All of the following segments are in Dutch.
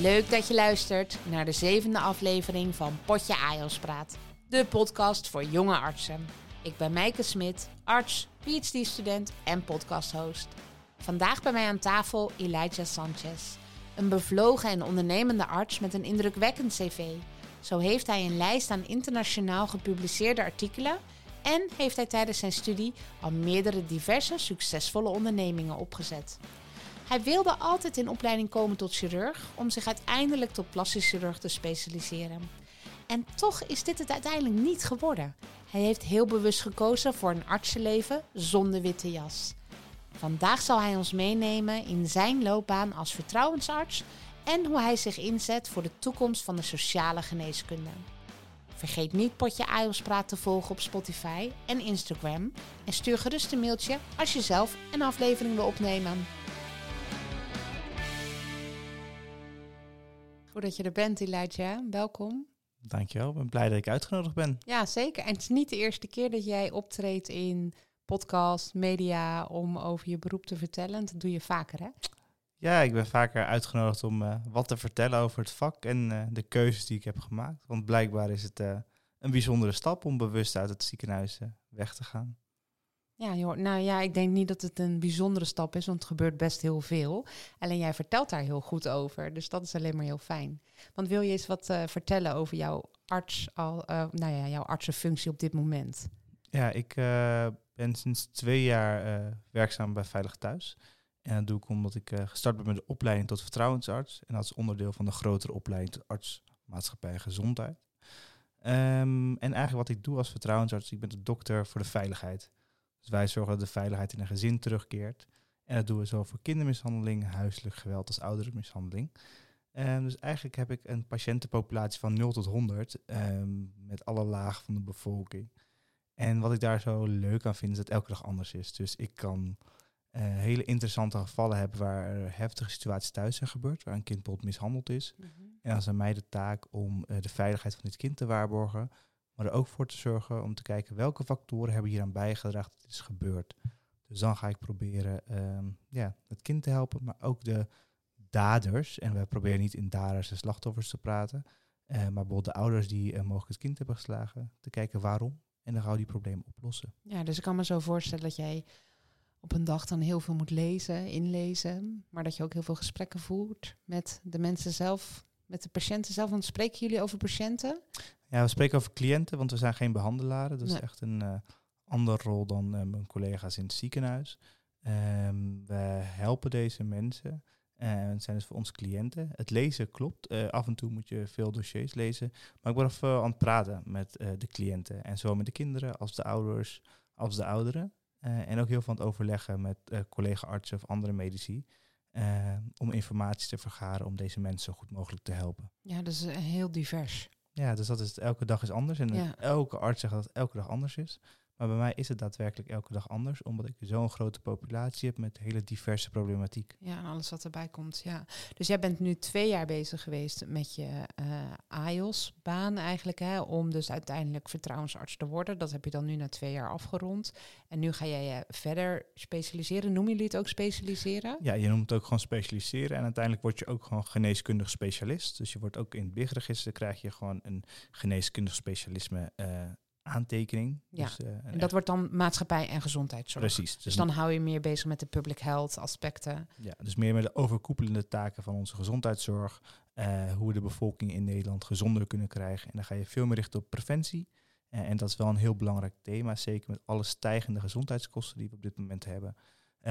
Leuk dat je luistert naar de zevende aflevering van Potje AJOS Praat, de podcast voor jonge artsen. Ik ben Meike Smit, arts, PhD-student en podcasthost. Vandaag bij mij aan tafel Elijah Sanchez, een bevlogen en ondernemende arts met een indrukwekkend cv. Zo heeft hij een lijst aan internationaal gepubliceerde artikelen en heeft hij tijdens zijn studie al meerdere diverse succesvolle ondernemingen opgezet. Hij wilde altijd in opleiding komen tot chirurg om zich uiteindelijk tot plastisch chirurg te specialiseren. En toch is dit het uiteindelijk niet geworden. Hij heeft heel bewust gekozen voor een artsenleven zonder witte jas. Vandaag zal hij ons meenemen in zijn loopbaan als vertrouwensarts en hoe hij zich inzet voor de toekomst van de sociale geneeskunde. Vergeet niet Potje Praat te volgen op Spotify en Instagram. En stuur gerust een mailtje als je zelf een aflevering wil opnemen. Dat je er bent, Elijah. Welkom. Dankjewel, ik ben blij dat ik uitgenodigd ben. Ja, zeker. En het is niet de eerste keer dat jij optreedt in podcast, media, om over je beroep te vertellen. Dat doe je vaker, hè? Ja, ik ben vaker uitgenodigd om uh, wat te vertellen over het vak en uh, de keuzes die ik heb gemaakt. Want blijkbaar is het uh, een bijzondere stap om bewust uit het ziekenhuis weg te gaan. Ja, joh, nou ja, ik denk niet dat het een bijzondere stap is, want het gebeurt best heel veel. Alleen jij vertelt daar heel goed over, dus dat is alleen maar heel fijn. Want wil je eens wat vertellen over jouw arts, al, nou ja, jouw artsenfunctie op dit moment? Ja, ik ben sinds twee jaar werkzaam bij Veilig Thuis. En dat doe ik omdat ik gestart ben met de opleiding tot vertrouwensarts. En dat is onderdeel van de grotere opleiding tot arts, maatschappij en gezondheid. Um, en eigenlijk wat ik doe als vertrouwensarts, ik ben de dokter voor de veiligheid. Dus wij zorgen dat de veiligheid in een gezin terugkeert. En dat doen we zo voor kindermishandeling, huiselijk geweld als ouderenmishandeling. Um, dus eigenlijk heb ik een patiëntenpopulatie van 0 tot 100 um, met alle lagen van de bevolking. En wat ik daar zo leuk aan vind, is dat elke dag anders is. Dus ik kan uh, hele interessante gevallen hebben waar er heftige situaties thuis zijn gebeurd, waar een kind bijvoorbeeld mishandeld is. Mm -hmm. En dan is aan mij de taak om uh, de veiligheid van dit kind te waarborgen, maar er ook voor te zorgen om te kijken welke factoren hebben hier aan bijgedragen dat dit is gebeurd. Dus dan ga ik proberen uh, ja, het kind te helpen, maar ook de daders. En we proberen niet in daders en slachtoffers te praten, uh, maar bijvoorbeeld de ouders die mogelijk het kind hebben geslagen, te kijken waarom. En dan gaan we die problemen oplossen. Ja, dus ik kan me zo voorstellen dat jij op een dag dan heel veel moet lezen, inlezen, maar dat je ook heel veel gesprekken voert met de mensen zelf, met de patiënten zelf. Want spreken jullie over patiënten? Ja, we spreken over cliënten, want we zijn geen behandelaren. Dat is echt een uh, andere rol dan uh, mijn collega's in het ziekenhuis. Um, we helpen deze mensen. En zijn dus voor ons cliënten. Het lezen klopt. Uh, af en toe moet je veel dossiers lezen. Maar ik ben even aan het praten met de cliënten. En zo met de kinderen, als de ouders, als de ouderen. En ook heel veel aan het overleggen met collega-artsen of andere medici. Om informatie te vergaren om deze mensen zo goed mogelijk te helpen. Ja, dat is heel divers. Ja, dus dat is elke dag is anders. En ja. elke arts zegt dat het elke dag anders is. Maar bij mij is het daadwerkelijk elke dag anders, omdat ik zo'n grote populatie heb met hele diverse problematiek. Ja, en alles wat erbij komt. Ja. Dus jij bent nu twee jaar bezig geweest met je uh, AIOS-baan eigenlijk, hè, om dus uiteindelijk vertrouwensarts te worden. Dat heb je dan nu na twee jaar afgerond. En nu ga jij je verder specialiseren. Noemen jullie het ook specialiseren? Ja, je noemt het ook gewoon specialiseren. En uiteindelijk word je ook gewoon geneeskundig specialist. Dus je wordt ook in het BIG-register krijg je gewoon een geneeskundig specialisme uh, aantekening. Ja, dus, uh, en dat wordt dan maatschappij en gezondheidszorg. Precies. Dus, dus dan hou je meer bezig met de public health aspecten. Ja, dus meer met de overkoepelende taken van onze gezondheidszorg. Uh, hoe we de bevolking in Nederland gezonder kunnen krijgen. En dan ga je veel meer richten op preventie. Uh, en dat is wel een heel belangrijk thema. Zeker met alle stijgende gezondheidskosten die we op dit moment hebben.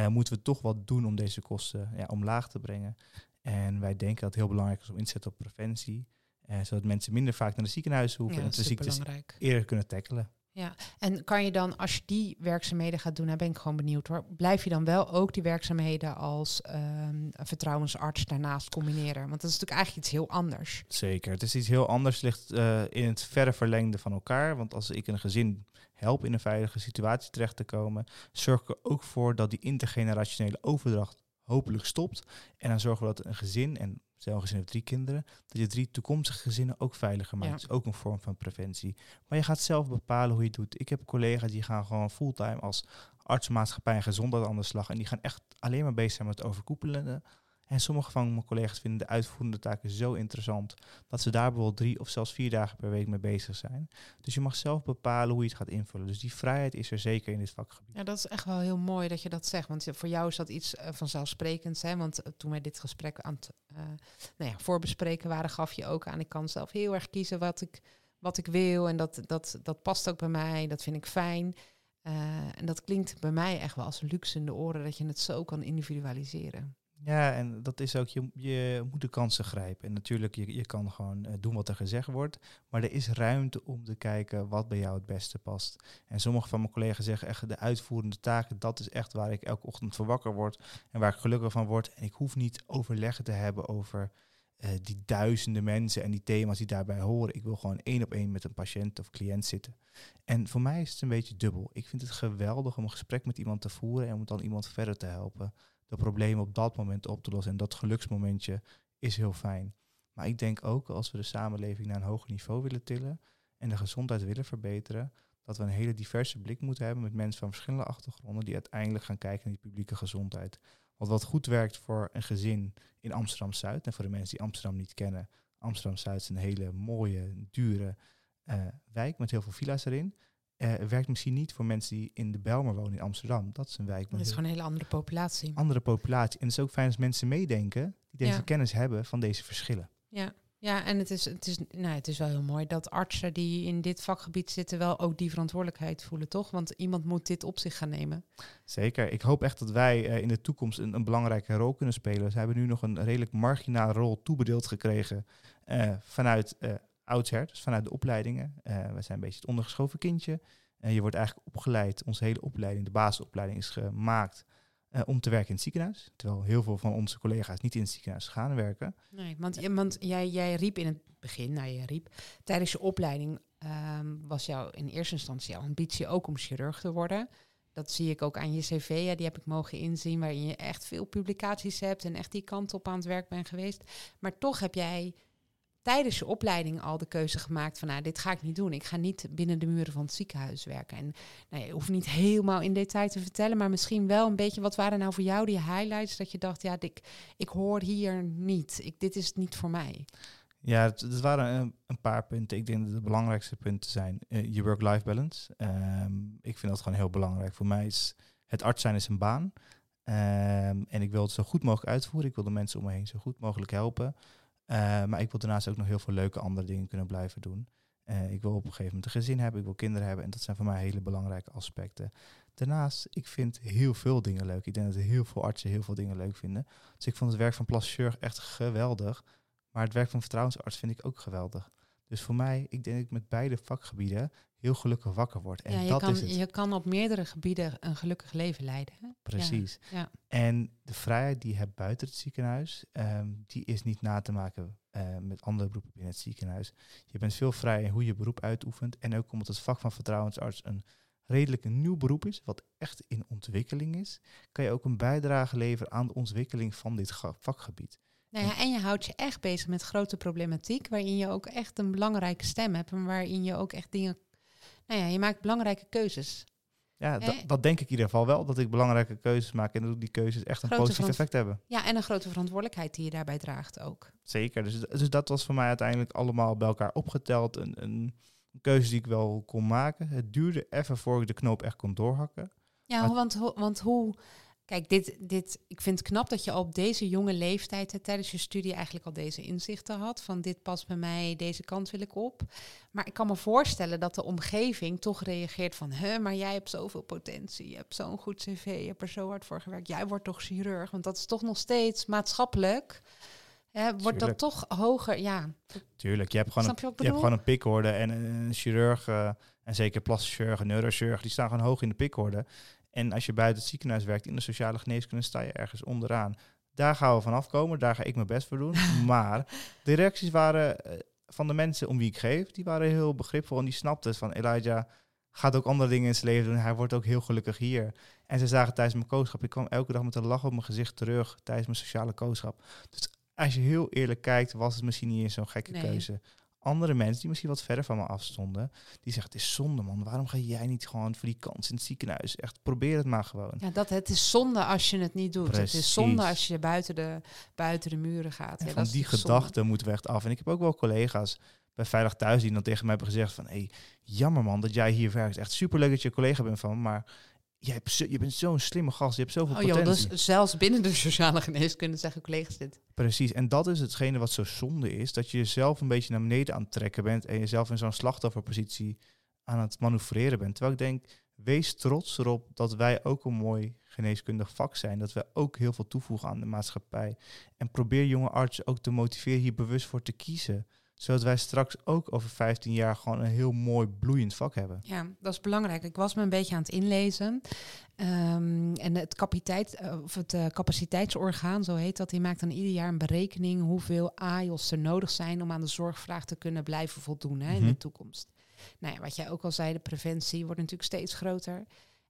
moeten we toch wat doen om deze kosten ja, omlaag te brengen. En wij denken dat het heel belangrijk is om in te zetten op preventie. Uh, zodat mensen minder vaak naar de ziekenhuis hoeven ja, en de ziektes eerder kunnen tackelen. Ja, en kan je dan, als je die werkzaamheden gaat doen, daar ben ik gewoon benieuwd hoor, blijf je dan wel ook die werkzaamheden als um, vertrouwensarts daarnaast combineren? Want dat is natuurlijk eigenlijk iets heel anders. Zeker, het is iets heel anders, ligt uh, in het verre verlengde van elkaar. Want als ik een gezin help in een veilige situatie terecht te komen, zorg ik er ook voor dat die intergenerationele overdracht hopelijk stopt. En dan zorgen we dat een gezin, en stel een gezin heeft drie kinderen, dat je drie toekomstige gezinnen ook veiliger maakt. Ja. Dat is ook een vorm van preventie. Maar je gaat zelf bepalen hoe je het doet. Ik heb collega's die gaan gewoon fulltime als arts, maatschappij en gezondheid aan de slag. En die gaan echt alleen maar bezig zijn met het overkoepelende. En sommige van mijn collega's vinden de uitvoerende taken zo interessant dat ze daar bijvoorbeeld drie of zelfs vier dagen per week mee bezig zijn. Dus je mag zelf bepalen hoe je het gaat invullen. Dus die vrijheid is er zeker in dit vakgebied. Ja, dat is echt wel heel mooi dat je dat zegt. Want voor jou is dat iets uh, vanzelfsprekends. Hè? Want uh, toen wij dit gesprek aan het uh, nou ja, voorbespreken waren, gaf je ook aan. Ik kan zelf heel erg kiezen wat ik, wat ik wil. En dat, dat, dat past ook bij mij. Dat vind ik fijn. en dat klinkt bij mij echt wel als luxe in de oren dat je het zo kan individualiseren. Ja, en dat is ook, je, je moet de kansen grijpen. En natuurlijk, je, je kan gewoon uh, doen wat er gezegd wordt. Maar er is ruimte om te kijken wat bij jou het beste past. En sommige van mijn collega's zeggen echt, de uitvoerende taken, dat is echt waar ik elke ochtend voor wakker word. En waar ik gelukkig van word. En ik hoef niet overleggen te hebben over uh, die duizenden mensen en die thema's die daarbij horen. Ik wil gewoon één op één met een patiënt of cliënt zitten. En voor mij is het een beetje dubbel. Ik vind het geweldig om een gesprek met iemand te voeren en om dan iemand verder te helpen de problemen op dat moment op te lossen. En dat geluksmomentje is heel fijn. Maar ik denk ook als we de samenleving naar een hoger niveau willen tillen en de gezondheid willen verbeteren, dat we een hele diverse blik moeten hebben met mensen van verschillende achtergronden die uiteindelijk gaan kijken naar die publieke gezondheid. Want wat goed werkt voor een gezin in Amsterdam-Zuid en voor de mensen die Amsterdam niet kennen, Amsterdam-Zuid is een hele mooie, dure uh, wijk met heel veel villa's erin uh, werkt misschien niet voor mensen die in de Belmer wonen in Amsterdam. Dat is een wijk. Dat is gewoon een hele andere populatie. Andere populatie. En het is ook fijn als mensen meedenken die deze kennis hebben van deze verschillen. Ja. Ja, en het is, het, is, nou, het is wel heel mooi dat artsen die in dit vakgebied zitten wel ook die verantwoordelijkheid voelen, toch? Want iemand moet dit op zich gaan nemen. Zeker. Ik hoop echt dat wij uh, in de toekomst een, een, belangrijke rol kunnen spelen. Ze hebben nu nog een redelijk marginale rol toebedeeld gekregen uh, vanuit oudsher, dus vanuit de opleidingen. Uh, we zijn een beetje het ondergeschoven kindje. En je wordt eigenlijk opgeleid, onze hele opleiding, de basisopleiding is gemaakt uh, om te werken in het ziekenhuis. Terwijl heel veel van onze collega's niet in het ziekenhuis gaan werken. Nee, want, want jij, jij riep in het begin, nou je riep, tijdens je opleiding um, was jouw in eerste instantie jouw ambitie ook om chirurg te worden. Dat zie ik ook aan je cv, die heb ik mogen inzien, waarin je echt veel publicaties hebt en echt die kant op aan het werk bent geweest. Maar toch heb jij tijdens je opleiding al de keuze gemaakt van, nou, dit ga ik niet doen. Ik ga niet binnen de muren van het ziekenhuis werken. En nou, je hoeft niet helemaal in detail te vertellen, maar misschien wel een beetje, wat waren nou voor jou die highlights dat je dacht, ja, ik, ik hoor hier niet. Ik, dit is niet voor mij. Ja, het, het waren een, een, paar punten. Ik denk dat de belangrijkste punten zijn uh, je work-life balance. Um, ik vind dat gewoon heel belangrijk. Voor mij is het arts zijn is een baan. Um, en ik wil het zo goed mogelijk uitvoeren. Ik wil de mensen om me heen zo goed mogelijk helpen. Uh, maar ik wil daarnaast ook nog heel veel leuke andere dingen kunnen blijven doen. Uh, ik wil op een gegeven moment een gezin hebben, ik wil kinderen hebben. En dat zijn voor mij hele belangrijke aspecten. Daarnaast, ik vind heel veel dingen leuk. Ik denk dat heel veel artsen heel veel dingen leuk vinden. Dus ik vond het werk van plastic echt geweldig. Maar het werk van vertrouwensarts vind ik ook geweldig. Dus voor mij, ik denk dat ik met beide vakgebieden heel gelukkig wakker word. En ja, je, dat kan, is het. je kan op meerdere gebieden een gelukkig leven leiden. Hè? Precies. Ja, ja. En de vrijheid die je hebt buiten het ziekenhuis, um, die is niet na te maken uh, met andere beroepen binnen het ziekenhuis. Je bent veel vrij in hoe je beroep uitoefent. En ook omdat het vak van vertrouwensarts een redelijk een nieuw beroep is, wat echt in ontwikkeling is, kan je ook een bijdrage leveren aan de ontwikkeling van dit vakgebied. Nou ja, en je houdt je echt bezig met grote problematiek, waarin je ook echt een belangrijke stem hebt en waarin je ook echt dingen. Nou ja, je maakt belangrijke keuzes. Ja, dat, dat denk ik in ieder geval wel, dat ik belangrijke keuzes maak en dat die keuzes echt een grote positief effect hebben. Ja, en een grote verantwoordelijkheid die je daarbij draagt ook. Zeker, dus, dus dat was voor mij uiteindelijk allemaal bij elkaar opgeteld. Een, een keuze die ik wel kon maken. Het duurde even voor ik de knoop echt kon doorhakken. Ja, want, want hoe Kijk, dit, dit, ik vind het knap dat je al op deze jonge leeftijd hè, tijdens je studie eigenlijk al deze inzichten had. Van dit past bij mij, deze kant wil ik op. Maar ik kan me voorstellen dat de omgeving toch reageert van... Hè, maar jij hebt zoveel potentie, je hebt zo'n goed cv, je hebt er zo hard voor gewerkt. Jij wordt toch chirurg? Want dat is toch nog steeds maatschappelijk... Hè, wordt dat toch hoger? Ja. Tuurlijk, je hebt gewoon, een, je, je hebt gewoon een pikorde en een, een chirurg... Uh, en zeker plastic chirurg en neurochirurg, die staan gewoon hoog in de pikorde. En als je buiten het ziekenhuis werkt in de sociale geneeskunde, sta je ergens onderaan. Daar gaan we vanaf komen, daar ga ik mijn best voor doen. maar de reacties waren uh, van de mensen om wie ik geef, die waren heel begripvol en die snapten van Elijah gaat ook andere dingen in zijn leven doen. Hij wordt ook heel gelukkig hier. En ze zagen tijdens mijn kooschap, ik kwam elke dag met een lach op mijn gezicht terug tijdens mijn sociale kooschap. Dus als je heel eerlijk kijkt, was het misschien niet eens zo'n gekke nee. keuze andere mensen die misschien wat verder van me afstonden, die zeggen, het is zonde man, waarom ga jij niet gewoon voor die kans in het ziekenhuis? Echt, probeer het maar gewoon. Ja, dat het is zonde als je het niet doet. Het Precies. is zonde als je buiten de, buiten de muren gaat. En ja, van dat die gedachten moeten we echt af. En ik heb ook wel collega's bij Veilig Thuis die dan tegen mij hebben gezegd van, hé, jammer man dat jij hier werkt. Echt superleuk dat je collega bent van, maar jij hebt zo- je bent zo'n slimme gast, je hebt zoveel Oh joh, potentie. dus zelfs binnen de sociale geneeskunde zeggen collega's dit. Precies, en dat is hetgene wat zo zonde is, dat je jezelf een beetje naar beneden aan het trekken bent en jezelf in zo'n slachtofferpositie aan het manoeuvreren bent. Terwijl ik denk, wees trots erop dat wij ook een mooi geneeskundig vak zijn, dat we ook heel veel toevoegen aan de maatschappij. En probeer jonge artsen ook te motiveren hier bewust voor te kiezen, zodat wij straks ook over 15 jaar gewoon een heel mooi bloeiend vak hebben. Ja, dat is belangrijk. Ik was me een beetje aan het inlezen. Ehm, en het, kapiteit, eh, of het eh, capaciteitsorgaan, zo heet dat, die maakt dan ieder jaar een berekening hoeveel AIOS er nodig zijn om aan de zorgvraag te kunnen blijven voldoen hè, in Mhm. de toekomst. Nou ja, wat jij ook al zei, de preventie wordt natuurlijk steeds groter.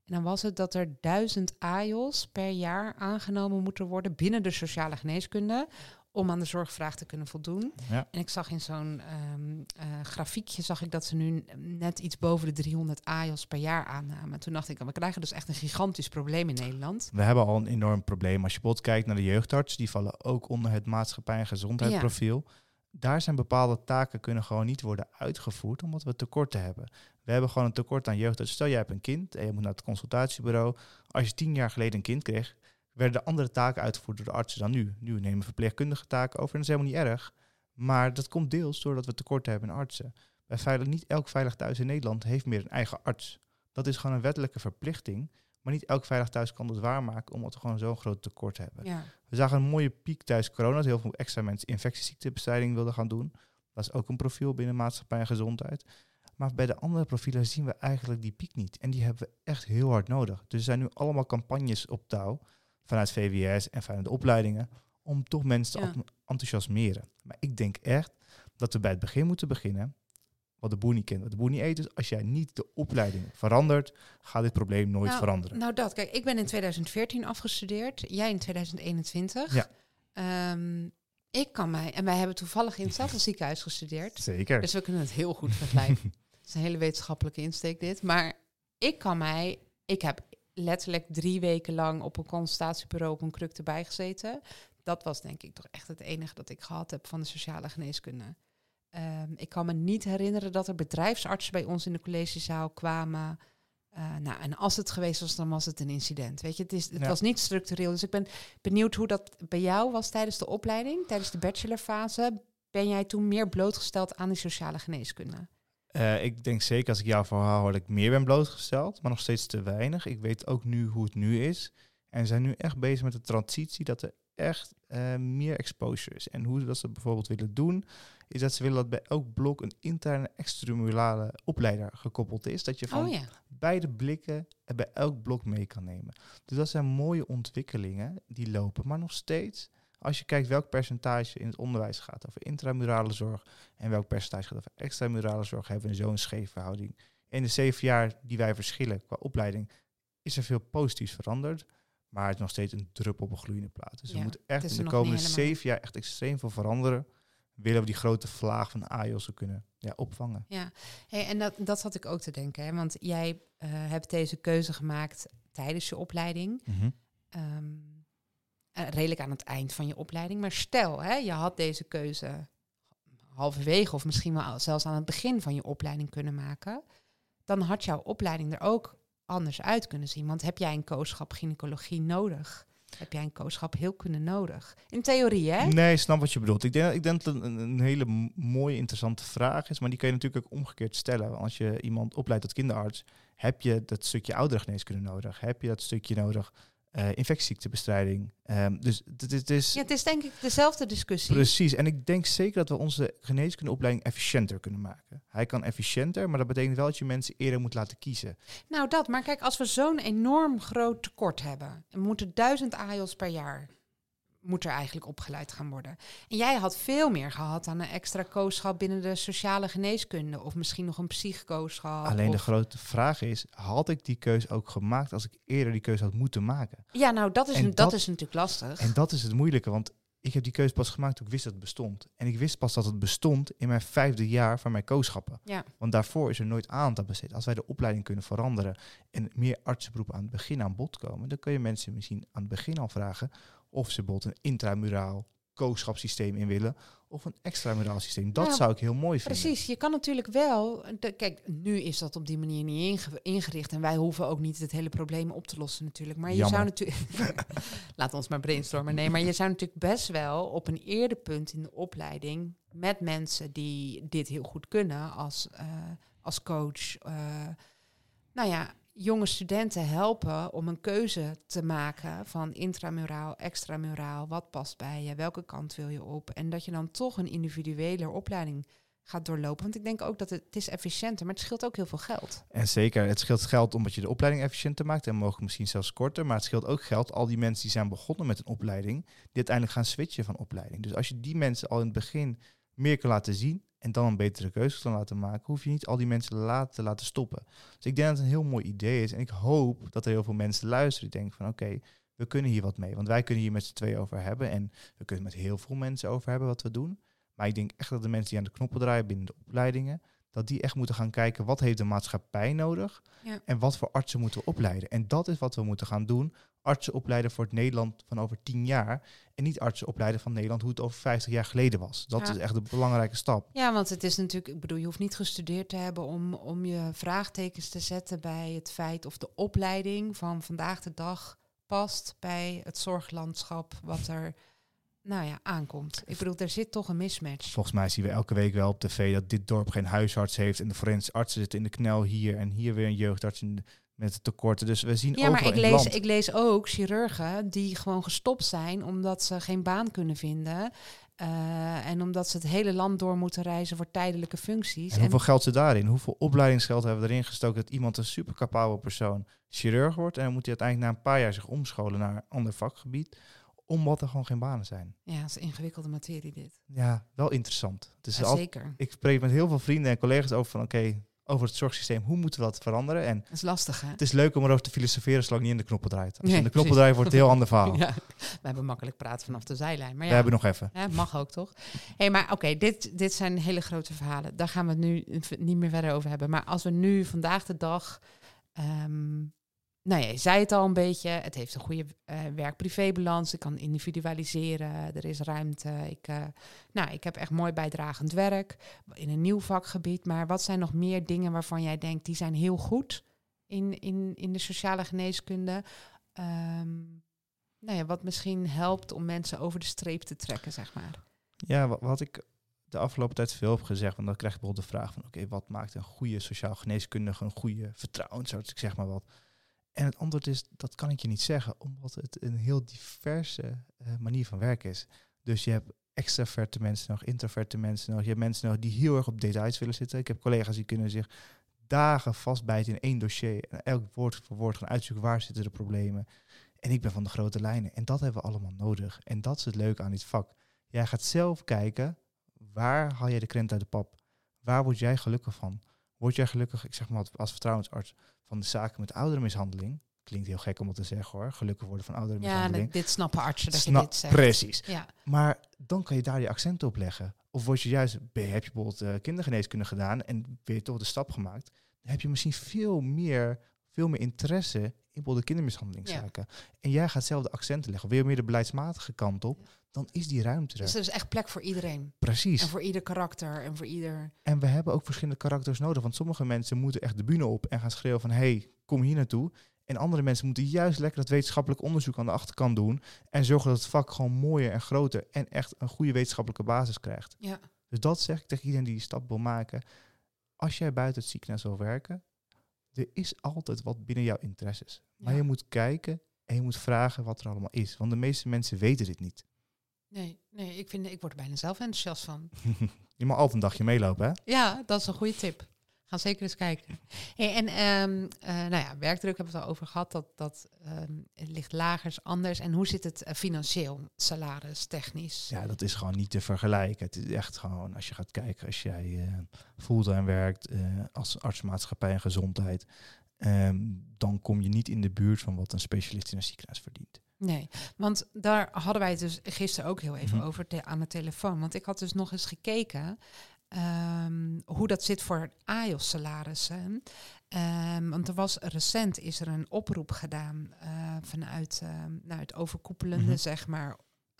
En dan was het dat er duizend AIOS per jaar aangenomen moeten worden binnen de sociale geneeskunde om aan de zorgvraag te kunnen voldoen. Ja. En ik zag in zo'n ehm, eh, grafiekje zag ik dat ze nu net iets boven de 300 AIOS per jaar aannamen. Toen dacht ik, we krijgen dus echt een gigantisch probleem in Nederland. We hebben al een enorm probleem. Als je bijvoorbeeld kijkt naar de jeugdarts, die vallen ook onder het maatschappij- en gezondheidsprofiel. Daar zijn bepaalde taken kunnen gewoon niet worden uitgevoerd, omdat we tekorten hebben. We hebben gewoon een tekort aan jeugdarts. Stel, jij hebt een kind en je moet naar het consultatiebureau. Als je tien jaar geleden een kind kreeg, werden de andere taken uitgevoerd door de artsen dan nu. Nu nemen verpleegkundige taken over en dat is helemaal niet erg. Maar dat komt deels doordat we tekort hebben in artsen. Bij veilig, niet elk veilig thuis in Nederland heeft meer een eigen arts. Dat is gewoon een wettelijke verplichting. Maar niet elk veilig thuis kan dat waarmaken, omdat we gewoon zo'n groot tekort hebben. Ja. We zagen een mooie piek tijdens corona, dat heel veel extra mensen infectieziektebestrijding wilden gaan doen. Dat is ook een profiel binnen maatschappij en gezondheid. Maar bij de andere profielen zien we eigenlijk die piek niet. En die hebben we echt heel hard nodig. Dus er zijn nu allemaal campagnes op touw, vanuit VWS en vanuit de opleidingen, om toch mensen te Ja. enthousiasmeren. Maar ik denk echt dat we bij het begin moeten beginnen. Wat de boer niet kent, wat de boer niet eet. Dus als jij niet de opleiding verandert, gaat dit probleem nooit Nou, veranderen. Nou dat, kijk, ik ben in 2014 afgestudeerd, jij in 2021. Ja. Ehm, ik kan mij, en wij hebben toevallig in hetzelfde ziekenhuis gestudeerd, Zeker. dus we kunnen het heel goed vergelijken. Het is een hele wetenschappelijke insteek dit, maar ik kan mij, ik heb letterlijk drie weken lang op een consultatiebureau op een kruk erbij gezeten. Dat was denk ik toch echt het enige dat ik gehad heb van de sociale geneeskunde. Ehm, ik kan me niet herinneren dat er bedrijfsartsen bij ons in de collegezaal kwamen. Eh, nou, en als het geweest was, dan was het een incident. Weet je, het, is, het Ja. was niet structureel. Dus ik ben benieuwd hoe dat bij jou was tijdens de opleiding, tijdens de bachelorfase. Ben jij toen meer blootgesteld aan die sociale geneeskunde? Eh, ik denk zeker als ik jouw verhaal hoor dat ik meer ben blootgesteld, maar nog steeds te weinig. Ik weet ook nu hoe het nu is. En we zijn nu echt bezig met de transitie dat er echt eh, meer exposure is. En hoe dat ze bijvoorbeeld willen doen, is dat ze willen dat bij elk blok een interne extramurale opleider gekoppeld is. Dat je van Oh ja. beide blikken bij elk blok mee kan nemen. Dus dat zijn mooie ontwikkelingen die lopen. Maar nog steeds, als je kijkt welk percentage in het onderwijs gaat over intramurale zorg en welk percentage gaat over extramurale zorg, hebben we zo'n scheef verhouding. In de zeven jaar die wij verschillen qua opleiding, is er veel positiefs veranderd. Maar het is nog steeds een druppel op een gloeiende plaat. Dus we moeten echt in de komende zeven jaar echt extreem veel veranderen. Willen we die grote vlaag van AIOS kunnen ja, opvangen. Ja, hey, en dat, dat zat ik ook te denken. Hè? Want jij eh, hebt deze keuze gemaakt tijdens je opleiding. Ehm, eh, redelijk aan het eind van je opleiding. Maar stel, hè, je had deze keuze halverwege of misschien wel zelfs aan het begin van je opleiding kunnen maken. Dan had jouw opleiding er ook anders uit kunnen zien. Want heb jij een kooschap gynaecologie nodig? Heb jij een kooschap heelkunde nodig? In theorie, hè? Nee, snap wat je bedoelt. Ik denk, ik denk dat het een, hele mooie, interessante vraag is. Maar die kan je natuurlijk ook omgekeerd stellen. Als je iemand opleidt tot kinderarts, heb je dat stukje ouderengeneeskunde nodig? Heb je dat stukje nodig eh infectieziektebestrijding? Ehm, dus het, is Ja, het is denk ik dezelfde discussie. precies. En ik denk zeker dat we onze geneeskundeopleiding efficiënter kunnen maken. Hij kan efficiënter, maar dat betekent wel dat je mensen eerder moet laten kiezen. Nou, dat. Maar kijk, als we zo'n enorm groot tekort hebben, en we moeten duizend AIOS per jaar, moet er eigenlijk opgeleid gaan worden. En jij had veel meer gehad aan een extra kooschap binnen de sociale geneeskunde, of misschien nog een psychkooschap. Alleen de grote vraag is, had ik die keuze ook gemaakt als ik eerder die keuze had moeten maken? Ja, nou, dat is, dat, dat- is natuurlijk lastig. En dat is het moeilijke, want ik heb die keuze pas gemaakt toen ik wist dat het bestond. En ik wist pas dat het bestond in mijn vijfde jaar van mijn kooschappen. Ja. Want daarvoor is er nooit aandacht besteed. Als wij de opleiding kunnen veranderen en meer artsenberoepen aan het begin aan bod komen, dan kun je mensen misschien aan het begin al vragen of ze bijvoorbeeld een intramuraal kooschapssysteem in willen of een extramuraal systeem. Dat zou ik heel mooi vinden. Precies, je kan natuurlijk wel. de- kijk, nu is dat op die manier niet inge- ingericht. En wij hoeven ook niet het hele probleem op te lossen, natuurlijk. Maar je Jammer. zou natuurlijk. Laat ons maar brainstormen. Nee, maar je zou natuurlijk best wel op een eerder punt in de opleiding. met mensen die dit heel goed kunnen als, eh, als coach. eh, nou ja, jonge studenten helpen om een keuze te maken van intramuraal, extramuraal. Wat past bij je? Welke kant wil je op? En dat je dan toch een individuele opleiding gaat doorlopen. Want ik denk ook dat het, is efficiënter, maar het scheelt ook heel veel geld. En zeker, het scheelt geld omdat je de opleiding efficiënter maakt en mogelijk misschien zelfs korter. Maar het scheelt ook geld al die mensen die zijn begonnen met een opleiding, die uiteindelijk gaan switchen van opleiding. Dus als je die mensen al in het begin meer kan laten zien en dan een betere keuze kan laten maken, hoef je niet al die mensen later te laten stoppen. Dus ik denk dat het een heel mooi idee is en ik hoop dat er heel veel mensen luisteren die denken van oké, we kunnen hier wat mee. Want wij kunnen hier met z'n twee over hebben en we kunnen met heel veel mensen over hebben wat we doen. Maar ik denk echt dat de mensen die aan de knoppen draaien binnen de opleidingen, dat die echt moeten gaan kijken wat heeft de maatschappij nodig Ja. en wat voor artsen moeten we opleiden. En dat is wat we moeten gaan doen. Artsen opleiden voor het Nederland van over tien jaar. En niet artsen opleiden van Nederland hoe het over 50 jaar geleden was. Dat Ja. is echt een belangrijke stap. Ja, want het is natuurlijk, ik bedoel, je hoeft niet gestudeerd te hebben om, om je vraagtekens te zetten bij het feit of de opleiding van vandaag de dag past bij het zorglandschap wat er nou ja, aankomt. Ik bedoel, er zit toch een mismatch. Volgens mij zien we elke week wel op tv dat dit dorp geen huisarts heeft. En de forensische artsen zitten in de knel hier. En hier weer een jeugdarts met tekorten. Dus we zien Ja, maar ik lees, land. ik lees ook chirurgen die gewoon gestopt zijn omdat ze geen baan kunnen vinden. eh, en omdat ze het hele land door moeten reizen voor tijdelijke functies. En hoeveel geld zit daarin? Hoeveel opleidingsgeld hebben we erin gestoken dat iemand een super capabele persoon chirurg wordt en dan moet hij uiteindelijk na een paar jaar zich omscholen naar een ander vakgebied, omdat er gewoon geen banen zijn. Ja, het is een ingewikkelde materie dit. Ja, wel interessant. Het is Ja, al, zeker. ik spreek met heel veel vrienden en collega's over van oké, over het zorgsysteem, hoe moeten we dat veranderen? En Dat is lastig, hè? het is leuk om erover te filosoferen zolang je niet in de knoppen draait. Als je Nee, in de knoppen draait, wordt het een heel ander verhaal. Ja, we hebben makkelijk praten vanaf de zijlijn. Maar We ja, hebben nog even. hè, mag ook toch? hey, maar oké, dit, dit zijn hele grote verhalen. Daar gaan we het nu niet meer verder over hebben. Maar als we nu vandaag de dag. ehm, nou ja, je zei het al een beetje. Het heeft een goede eh werk-privé-balans. Ik kan individualiseren. Er is ruimte. Ik, eh, nou, ik heb echt mooi bijdragend werk in een nieuw vakgebied. Maar wat zijn nog meer dingen waarvan jij denkt die zijn heel goed in, in, in de sociale geneeskunde? Ehm, nou ja, wat misschien helpt om mensen over de streep te trekken, zeg maar. Ja, wat, ik de afgelopen tijd veel heb gezegd, want dan krijg ik bijvoorbeeld de vraag van oké, wat maakt een goede sociaal geneeskundige, een goede vertrouwensarts, zeg maar wat. En het antwoord is, dat kan ik je niet zeggen, omdat het een heel diverse eh, manier van werken is. Dus je hebt extraverte mensen nog, introverte mensen nog, je hebt mensen nog die heel erg op details willen zitten. Ik heb collega's die kunnen zich dagen vastbijten in één dossier en elk woord voor woord gaan uitzoeken waar zitten de problemen. En ik ben van de grote lijnen. En dat hebben we allemaal nodig. En dat is het leuke aan dit vak. Jij gaat zelf kijken, waar haal jij de krent uit de pap? Waar word jij gelukkig van? Word jij gelukkig, ik zeg maar als vertrouwensarts, van de zaken met ouderenmishandeling? Klinkt heel gek om het te zeggen hoor. Gelukkig worden van Ja, ouderenmishandeling. dit snappen artsen dat Snap- je dit zegt. Precies. Ja, Maar dan kan je daar je accent op leggen. Of word je juist, ben- heb je bijvoorbeeld eh, kindergeneeskunde gedaan en ben je toch de stap gemaakt, dan heb je misschien veel meer, veel meer interesse in bijvoorbeeld de kindermishandelingszaken. En jij gaat zelf de accenten leggen. Wil je meer de beleidsmatige kant op, dan is die ruimte er. dus er is echt plek voor iedereen. Precies. En voor ieder karakter en voor ieder... En we hebben ook verschillende karakters nodig. Want sommige mensen moeten echt de bühne op en gaan schreeuwen van... hey, kom hier naartoe. En andere mensen moeten juist lekker dat wetenschappelijk onderzoek aan de achterkant doen. En zorgen dat het vak gewoon mooier en groter en echt een goede wetenschappelijke basis krijgt. Ja, Dus dat zeg ik tegen iedereen die die stap wil maken. Als jij buiten het ziekenhuis wil werken, er is altijd wat binnen jouw interesses. Maar Ja. je moet kijken en je moet vragen wat er allemaal is. Want de meeste mensen weten dit niet. Nee, nee ik, vind, ik word er bijna zelf enthousiast van. je mag altijd een dagje meelopen, hè? Ja, dat is een goede tip. Ga zeker eens kijken. Hey, en ehm, eh, nou ja, werkdruk hebben we het al over gehad. Dat, dat ehm, ligt lager, is anders. En hoe zit het eh, financieel, salaris, technisch? Ja, dat is gewoon niet te vergelijken. Het is echt gewoon, als je gaat kijken, als jij eh fulltime werkt als artsmaatschappij en gezondheid, ehm, dan kom je niet in de buurt van wat een specialist in een ziekenhuis verdient. Nee, want daar hadden wij het dus gisteren ook heel even Mhm. over te- aan de telefoon. Want ik had dus nog eens gekeken ehm, hoe dat zit voor AIOS-salarissen. Ehm, want er was recent is er een oproep gedaan eh, vanuit ehm, nou, het overkoepelende, Mhm. zeg maar.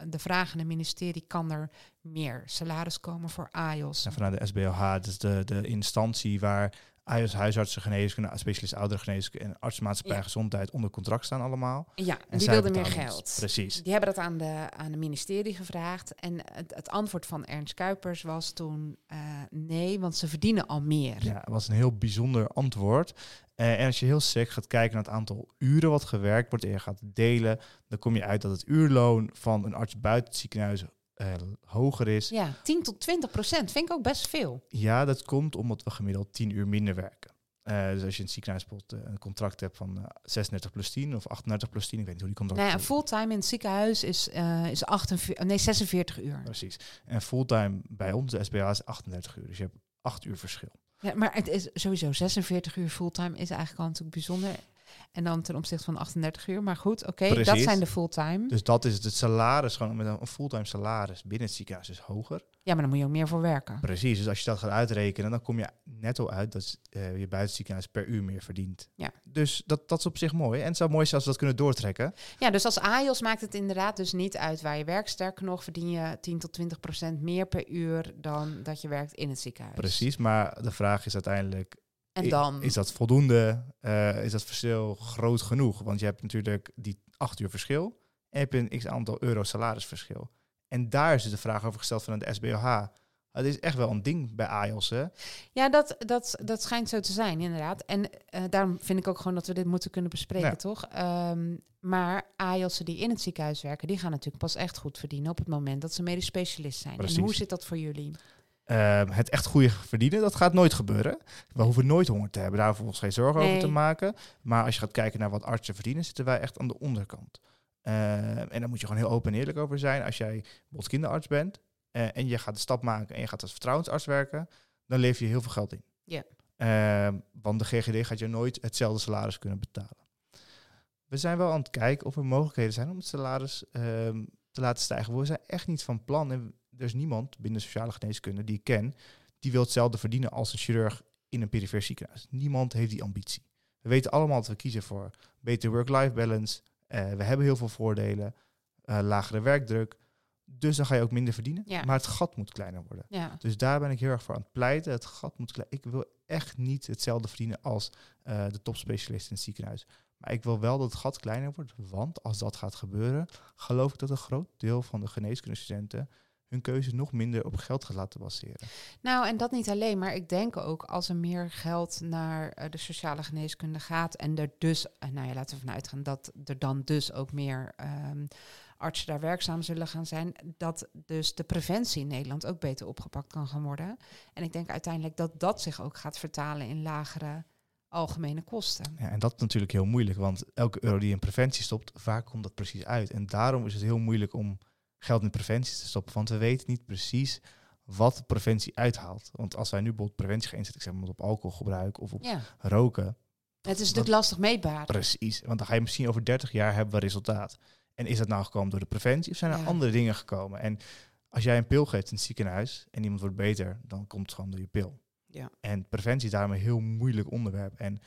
De vraag aan het ministerie, kan er meer salaris komen voor AIOS? En vanuit de SBOH, dus de, de instantie waar AIOS, huisartsen, geneeskunde, specialist ouderengeneeskunde en artsenmaatschappij Ja. gezondheid onder contract staan allemaal. Ja, En die wilden meer geld. Precies. Die hebben dat aan de aan het ministerie gevraagd. En het, het antwoord van Ernst Kuipers was toen eh, nee, want ze verdienen al meer. Ja, het was een heel bijzonder antwoord. Eh, en als je heel sec gaat kijken naar het aantal uren wat gewerkt wordt en je gaat delen, dan kom je uit dat het uurloon van een arts buiten het ziekenhuis eh, hoger is. Ja, 10 tot 20 procent vind ik ook best veel. Ja, dat komt omdat we gemiddeld 10 uur minder werken. Eh, dus als je in het ziekenhuis bijvoorbeeld eh, een contract hebt van eh, 36 plus 10 of 38 plus 10, ik weet niet hoe die contracten Nou ja, fulltime in het ziekenhuis is, is 48, nee, 46 uur. Precies. En fulltime bij ons, de SBA, is 38 uur. Dus je hebt 8 uur verschil. Ja, maar het is sowieso 46 uur fulltime is eigenlijk al natuurlijk bijzonder. En dan ten opzichte van 38 uur. Maar goed, oké, dat zijn de fulltime. Dus dat is het, het salaris, gewoon met een fulltime salaris binnen het ziekenhuis is hoger. Ja, maar dan moet je ook meer voor werken. Precies, dus als je dat gaat uitrekenen, dan kom je netto uit dat eh, je buiten het ziekenhuis per uur meer verdient. Ja. Dus dat, dat is op zich mooi. En het zou mooi zijn als we dat kunnen doortrekken. Ja, dus als AIOS maakt het inderdaad dus niet uit waar je werkt. Sterker nog, verdien je 10 tot 20 procent meer per uur dan dat je werkt in het ziekenhuis. Precies, maar de vraag is uiteindelijk, En dan, is dat voldoende? Eh, is dat verschil groot genoeg? Want je hebt natuurlijk die 8 uur verschil en heb je een x aantal euro salarisverschil. En daar is dus de vraag over gesteld vanuit de SBOH. Het is echt wel een ding bij AIOS, hè? ja, dat, dat, dat schijnt zo te zijn, inderdaad. En eh, daarom vind ik ook gewoon dat we dit moeten kunnen bespreken, Ja. toch? Ehm, maar AIOS'en die in het ziekenhuis werken, die gaan natuurlijk pas echt goed verdienen op het moment dat ze medisch specialist zijn. Precies. En hoe zit dat voor jullie? Ehm, het echt goede verdienen, dat gaat nooit gebeuren. We hoeven nooit honger te hebben, daar hoeven we ons geen zorgen over te maken. Maar als je gaat kijken naar wat artsen verdienen, zitten wij echt aan de onderkant. Ehm, en daar moet je gewoon heel open en eerlijk over zijn. Als jij bijvoorbeeld kinderarts bent eh, en je gaat de stap maken en je gaat als vertrouwensarts werken, dan lever je heel veel geld in. Ja. Ehm, want de GGD gaat je nooit hetzelfde salaris kunnen betalen. We zijn wel aan het kijken of er mogelijkheden zijn om het salaris te laten stijgen. We zijn echt niet van plan. En er is niemand binnen sociale geneeskunde die ik ken, die wil hetzelfde verdienen als een chirurg in een perifere ziekenhuis. Niemand heeft die ambitie. We weten allemaal dat we kiezen voor beter work-life balance. Eh, we hebben heel veel voordelen, eh, lagere werkdruk. Dus dan ga je ook minder verdienen. Ja. Maar het gat moet kleiner worden. Ja, Dus daar ben ik heel erg voor aan het pleiten. Het gat moet kleiner. Ik wil echt niet hetzelfde verdienen als eh, de topspecialist in het ziekenhuis. Maar ik wil wel dat het gat kleiner wordt. Want als dat gaat gebeuren, geloof ik dat een groot deel van de geneeskundestudenten hun keuze nog minder op geld gaat laten baseren. nou en dat niet alleen, maar ik denk ook als er meer geld naar eh, de sociale geneeskunde gaat en er dus, eh, nou ja, laten we ervan uitgaan dat er dan dus ook meer ehm, artsen daar werkzaam zullen gaan zijn, dat dus de preventie in Nederland ook beter opgepakt kan gaan worden. En ik denk uiteindelijk dat dat zich ook gaat vertalen in lagere algemene kosten. Ja, en dat is natuurlijk heel moeilijk, want elke euro die in preventie stopt, waar komt dat precies uit? En daarom is het heel moeilijk om geld in preventie te stoppen, want we weten niet precies wat preventie uithaalt. Want als wij nu bijvoorbeeld preventie gaan inzetten, ik zeg maar op alcoholgebruik of op Ja, roken, het is natuurlijk lastig meetbaar. Precies, want dan ga je misschien over 30 jaar hebben we resultaat. En is dat nou gekomen door de preventie of zijn er Ja. andere dingen gekomen? En als jij een pil geeft in het ziekenhuis en iemand wordt beter, dan komt het gewoon door je pil. Ja. En preventie is daarom een heel moeilijk onderwerp. En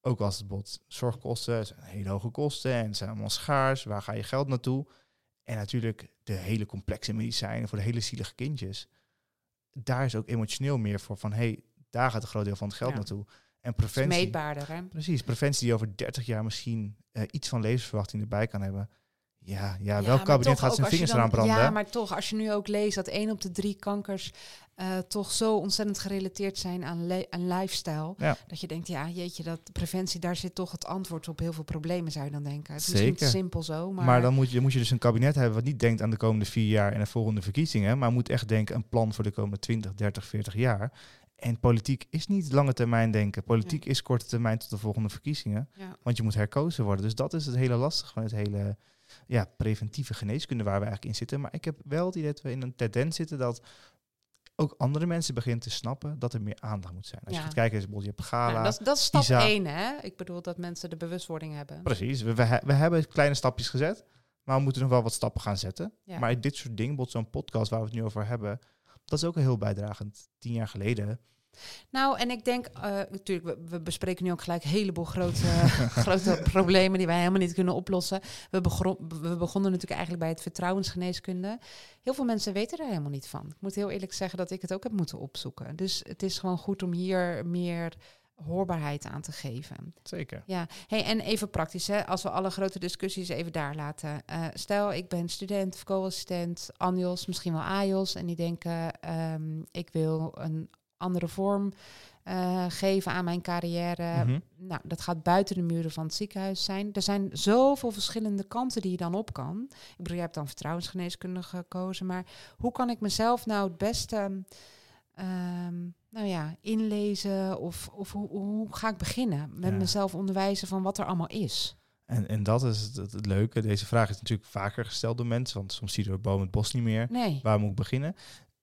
ook als het bijvoorbeeld zorgkosten, zijn hele hoge kosten en zijn allemaal schaars, waar ga je geld naartoe? En natuurlijk de hele complexe medicijnen voor de hele zielige kindjes. Daar is ook emotioneel meer voor van, hé, hey, daar gaat een groot deel van het geld Ja. naartoe. En preventie... meetbaarder, hè? Precies, preventie die over 30 jaar misschien eh, iets van levensverwachting erbij kan hebben. Ja, ja, Ja, welk kabinet gaat zijn vingers dan- eraan branden? Ja, maar toch, als je nu ook leest dat één op de drie kankers eh, toch zo ontzettend gerelateerd zijn aan, aan lifestyle. Ja. Dat je denkt, ja, jeetje, dat preventie, daar zit toch het antwoord op heel veel problemen, zou je dan denken. Het is Zeker. te simpel zo, maar, maar dan moet je, moet je dus een kabinet hebben wat niet denkt aan de komende vier jaar en de volgende verkiezingen, maar moet echt denken een plan voor de komende 20, 30, 40 jaar. En politiek is niet lange termijn denken. Politiek is korte termijn tot de volgende verkiezingen. ja. Want je moet herkozen worden. Dus dat is het hele lastige van het hele ja, preventieve geneeskunde waar we eigenlijk in zitten. Maar ik heb wel het idee dat we in een tendens zitten dat ook andere mensen beginnen te snappen dat er meer aandacht moet zijn. Als Ja. je gaat kijken, is bijvoorbeeld je hebt Gala. Dat, is- dat is stap Isa. één, hè? Ik bedoel dat mensen de bewustwording hebben. Precies, we, we, we hebben kleine stapjes gezet. Maar we moeten nog wel wat stappen gaan zetten. Ja. Maar dit soort dingen, bijvoorbeeld zo'n podcast waar we het nu over hebben, dat is ook heel bijdragend. Tien jaar geleden. Nou, en ik denk, eh, natuurlijk, we, we bespreken nu ook gelijk een heleboel grote, grote problemen die wij helemaal niet kunnen oplossen. We, begonnen natuurlijk eigenlijk bij het vertrouwensgeneeskunde. Heel veel mensen weten er helemaal niet van. Ik moet heel eerlijk zeggen dat ik het ook heb moeten opzoeken. Dus het is gewoon goed om hier meer hoorbaarheid aan te geven. Zeker. Ja, hey, en even praktisch, hè, als we alle grote discussies even daar laten. Eh, stel, ik ben student of co-assistent, ANJOS, misschien wel AJOS, en die denken, ehm, ik wil een andere vorm eh, geven aan mijn carrière. Mhm. Nou, dat gaat buiten de muren van het ziekenhuis zijn. Er zijn zoveel verschillende kanten die je dan op kan. Ik bedoel, jij hebt dan vertrouwensgeneeskunde gekozen, maar hoe kan ik mezelf nou het beste... ehm, nou ja, inlezen of, of hoe, hoe ga ik beginnen met Ja. mezelf onderwijzen van wat er allemaal is? En, en dat is het, het leuke. Deze vraag is natuurlijk vaker gesteld door mensen, want soms zie je door boom het bos niet meer. Nee. Waar moet ik beginnen?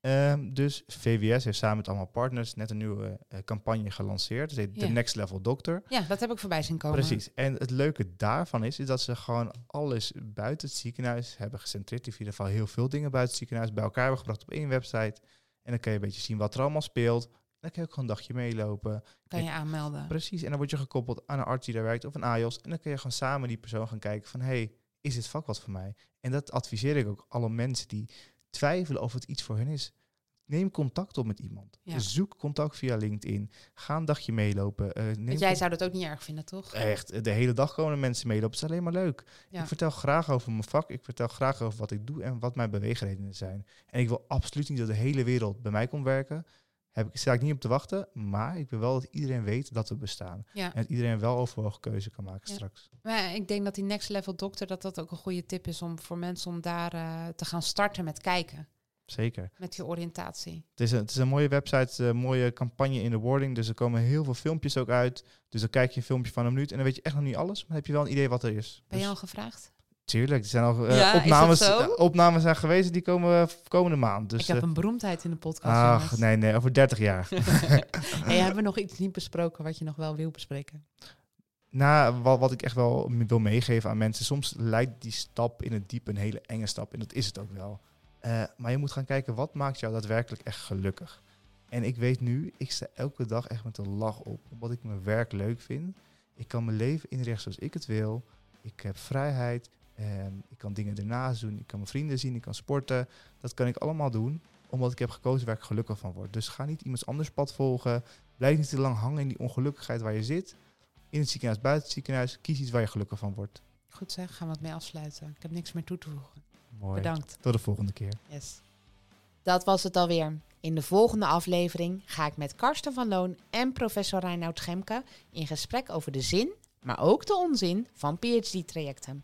Ehm, dus VWS heeft samen met allemaal partners net een nieuwe eh, campagne gelanceerd. Dat heet Ja. The Next Level Doctor. Ja, dat heb ik voorbij zien komen. Precies. En het leuke daarvan is, is dat ze gewoon alles buiten het ziekenhuis hebben gecentreerd. In ieder geval heel veel dingen buiten het ziekenhuis bij elkaar hebben gebracht op één website. En dan kan je een beetje zien wat er allemaal speelt. En dan kan je ook gewoon een dagje meelopen. Kan je aanmelden. Precies. En dan word je gekoppeld aan een arts die daar werkt of een AJOS. En dan kun je gewoon samen die persoon gaan kijken van... hey, is dit vak wat voor mij? En dat adviseer ik ook alle mensen die twijfelen of het iets voor hen is. Neem contact op met iemand. Ja. Zoek contact via LinkedIn. Ga een dagje meelopen. eh, neem Want jij zou dat ook niet erg vinden, toch? Echt, de hele dag komen mensen meelopen. Het is alleen maar leuk. Ja. Ik vertel graag over mijn vak. Ik vertel graag over wat ik doe en wat mijn beweegredenen zijn. En ik wil absoluut niet dat de hele wereld bij mij komt werken. Heb ik, sta ik niet op te wachten. Maar ik wil wel dat iedereen weet dat we bestaan. Ja. En dat iedereen wel overwogen keuze kan maken Ja. straks. Maar ik denk dat die next level dokter, dat dat ook een goede tip is om voor mensen om daar eh, te gaan starten met kijken. Zeker. Met die oriëntatie. Het is, een, het is een mooie website, een mooie campagne in de wording. Dus er komen heel veel filmpjes ook uit. Dus dan kijk je een filmpje van een minuut en dan weet je echt nog niet alles. Maar dan heb je wel een idee wat er is. Ben je Dus- al gevraagd? Tuurlijk, er zijn al eh, Ja, opnames, eh, opnames zijn geweest die komen eh, komende maand. Dus, ik heb een beroemdheid in de podcast. ach, jongens. nee, nee, over 30 jaar. hey, hebben we nog iets niet besproken wat je nog wel wil bespreken? Nou, wat, wat ik echt wel wil meegeven aan mensen. Soms lijkt die stap in het diep een hele enge stap. En dat is het ook wel. Eh, maar je moet gaan kijken, wat maakt jou daadwerkelijk echt gelukkig? En ik weet nu, ik sta elke dag echt met een lach op. Omdat ik mijn werk leuk vind. Ik kan mijn leven inrichten zoals ik het wil. Ik heb vrijheid. En ik kan dingen ernaast doen. Ik kan mijn vrienden zien. Ik kan sporten. Dat kan ik allemaal doen. Omdat ik heb gekozen waar ik gelukkig van word. Dus ga niet iemands anders pad volgen. Blijf niet te lang hangen in die ongelukkigheid waar je zit in het ziekenhuis, buiten het ziekenhuis. Kies iets waar je gelukkig van wordt. Goed zeg, gaan we het mee afsluiten. Ik heb niks meer toe te voegen. Mooi. Bedankt. Tot de volgende keer. Yes. Dat was het alweer. In de volgende aflevering ga ik met Karsten van Loon en professor Reinoud Schemke in gesprek over de zin, maar ook de onzin van PhD-trajecten.